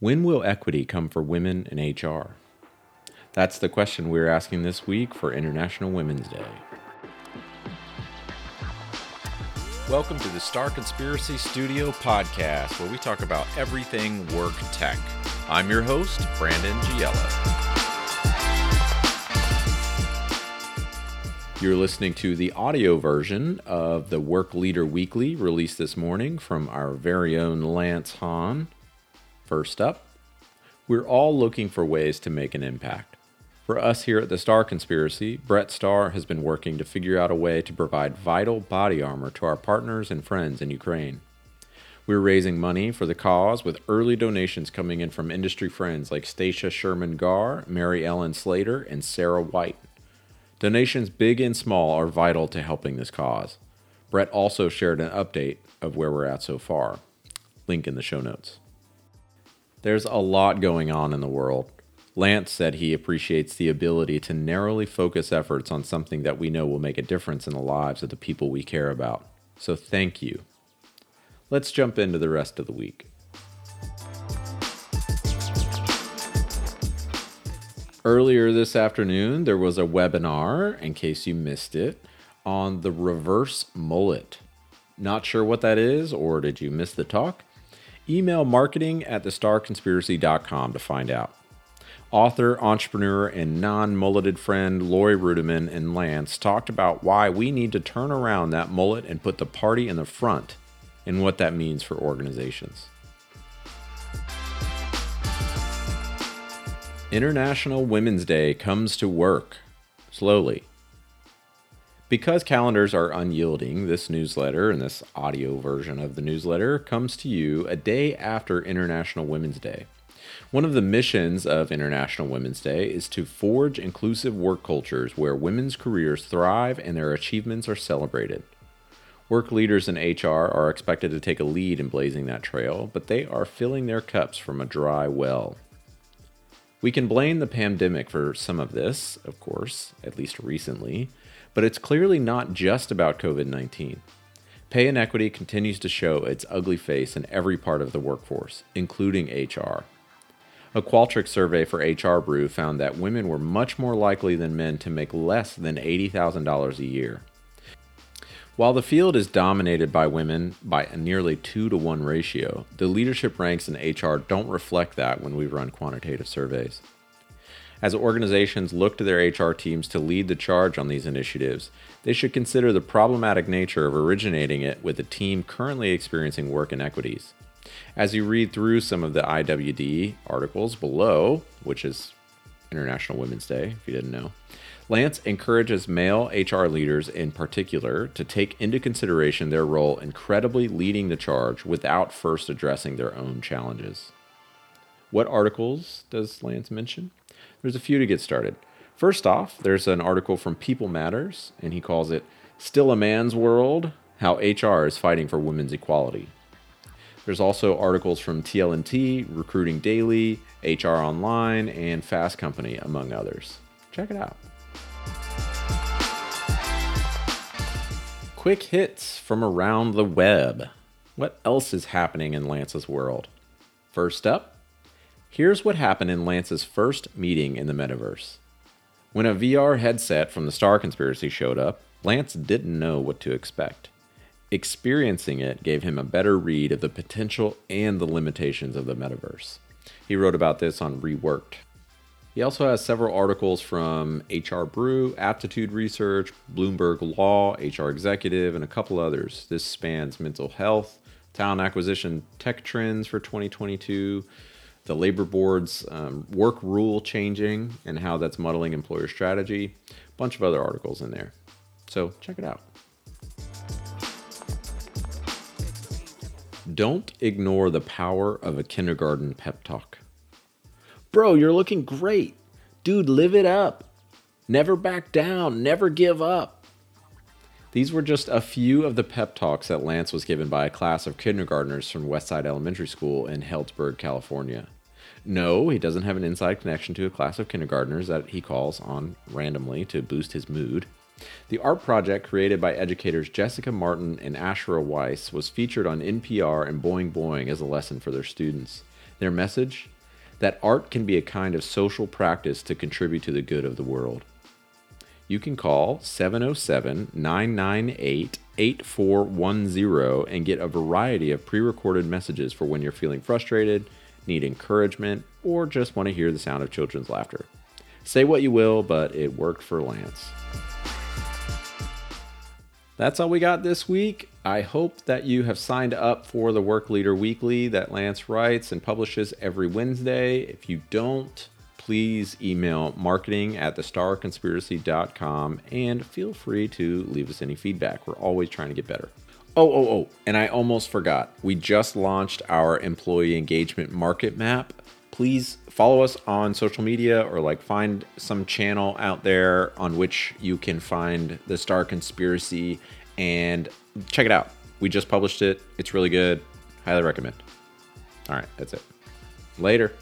When will equity come for women in HR? That's the question we're asking this week for International Women's Day. Welcome to the Starr Conspiracy Studio podcast, where we talk about everything work tech. I'm your host, Brandon Giella. You're listening to the audio version of the Work Leader Weekly released this morning from our very own Lance Haun. First up, we're all looking for ways to make an impact. For us here at the Starr Conspiracy, Brett Starr has been working to figure out a way to provide vital body armor to our partners and friends in Ukraine. We're raising money for the cause with early donations coming in from industry friends like Stacia Sherman Garr, Mary Ellen Slayter, and Sarah White. Donations big and small are vital to helping this cause. Brett also shared an update of where we're at so far. Link in the show notes. There's a lot going on in the world. Lance said he appreciates the ability to narrowly focus efforts on something that we know will make a difference in the lives of the people we care about. So thank you. Let's jump into the rest of the week. Earlier this afternoon, there was a webinar, in case you missed it, on the reverse mullet. Not sure what that is, or did you miss the talk? Email marketing at thestarrconspiracy.com to find out. Author, entrepreneur, and non mulleted friend Laurie Ruettimann and Lance talked about why we need to turn around that mullet and put the party in the front and what that means for organizations. International Women's Day comes to work slowly. Because calendars are unyielding, this newsletter and this audio version of the newsletter comes to you a day after International Women's Day. One of the missions of International Women's Day is to forge inclusive work cultures where women's careers thrive and their achievements are celebrated. Work leaders in HR are expected to take a lead in blazing that trail, but they are filling their cups from a dry well. We can blame the pandemic for some of this, of course, at least recently, but it's clearly not just about COVID 19. Pay inequity continues to show its ugly face in every part of the workforce, including HR. A Qualtrics survey for HR Brew found that women were much more likely than men to make less than $80,000 a year. While the field is dominated by women by a nearly 2 to 1 ratio, the leadership ranks in HR don't reflect that when we run quantitative surveys. As organizations look to their HR teams to lead the charge on these initiatives, they should consider the problematic nature of originating it with a team currently experiencing work inequities. As you read through some of the IWD articles below, which is International Women's Day, if you didn't know, Lance encourages male HR leaders in particular to take into consideration their role incredibly leading the charge without first addressing their own challenges. What articles does Lance mention? There's a few to get started. First off, there's an article from People Matters, and he calls it Still a Man's World How HR is Fighting for Women's Equality. There's also articles from TLNT, Recruiting Daily, HR Online, and Fast Company, among others. Check it out. Quick hits from around the web. What else is happening in Lance's world? First up, Here's what happened in Lance's first meeting in the metaverse. When a VR headset from the Starr Conspiracy showed up, Lance didn't know what to expect. Experiencing it gave him a better read of the potential and the limitations of the metaverse. He wrote about this on Reworked. He also has several articles from HR Brew, Aptitude Research, Bloomberg Law, HR Executive, and a couple others. This spans mental health, talent acquisition tech trends for 2022, the labor board's um, work rule changing and how that's muddling employer strategy. A bunch of other articles in there. So check it out. Don't ignore the power of a kindergarten pep talk. Bro, you're looking great. Dude, live it up. Never back down. Never give up. These were just a few of the pep talks that Lance was given by a class of kindergartners from Westside Elementary School in Healdsburg, California. No, he doesn't have an inside connection to a class of kindergartners that he calls on randomly to boost his mood. The art project created by educators Jessica Martin and Ashra Weiss was featured on NPR and Boing Boing as a lesson for their students. Their message? That art can be a kind of social practice to contribute to the good of the world. You can call 707 998 8410 and get a variety of pre recorded messages for when you're feeling frustrated, need encouragement, or just want to hear the sound of children's laughter. Say what you will, but it worked for Lance. That's all we got this week. I hope that you have signed up for the Work Leader Weekly that Lance writes and publishes every Wednesday. If you don't, please email marketing at thestarrconspiracy.com and feel free to leave us any feedback. We're always trying to get better. Oh, oh, oh, and I almost forgot. We just launched our employee engagement market map. Please follow us on social media or like find some channel out there on which you can find the Starr Conspiracy and check it out. We just published it. It's really good. Highly recommend. All right, that's it. Later.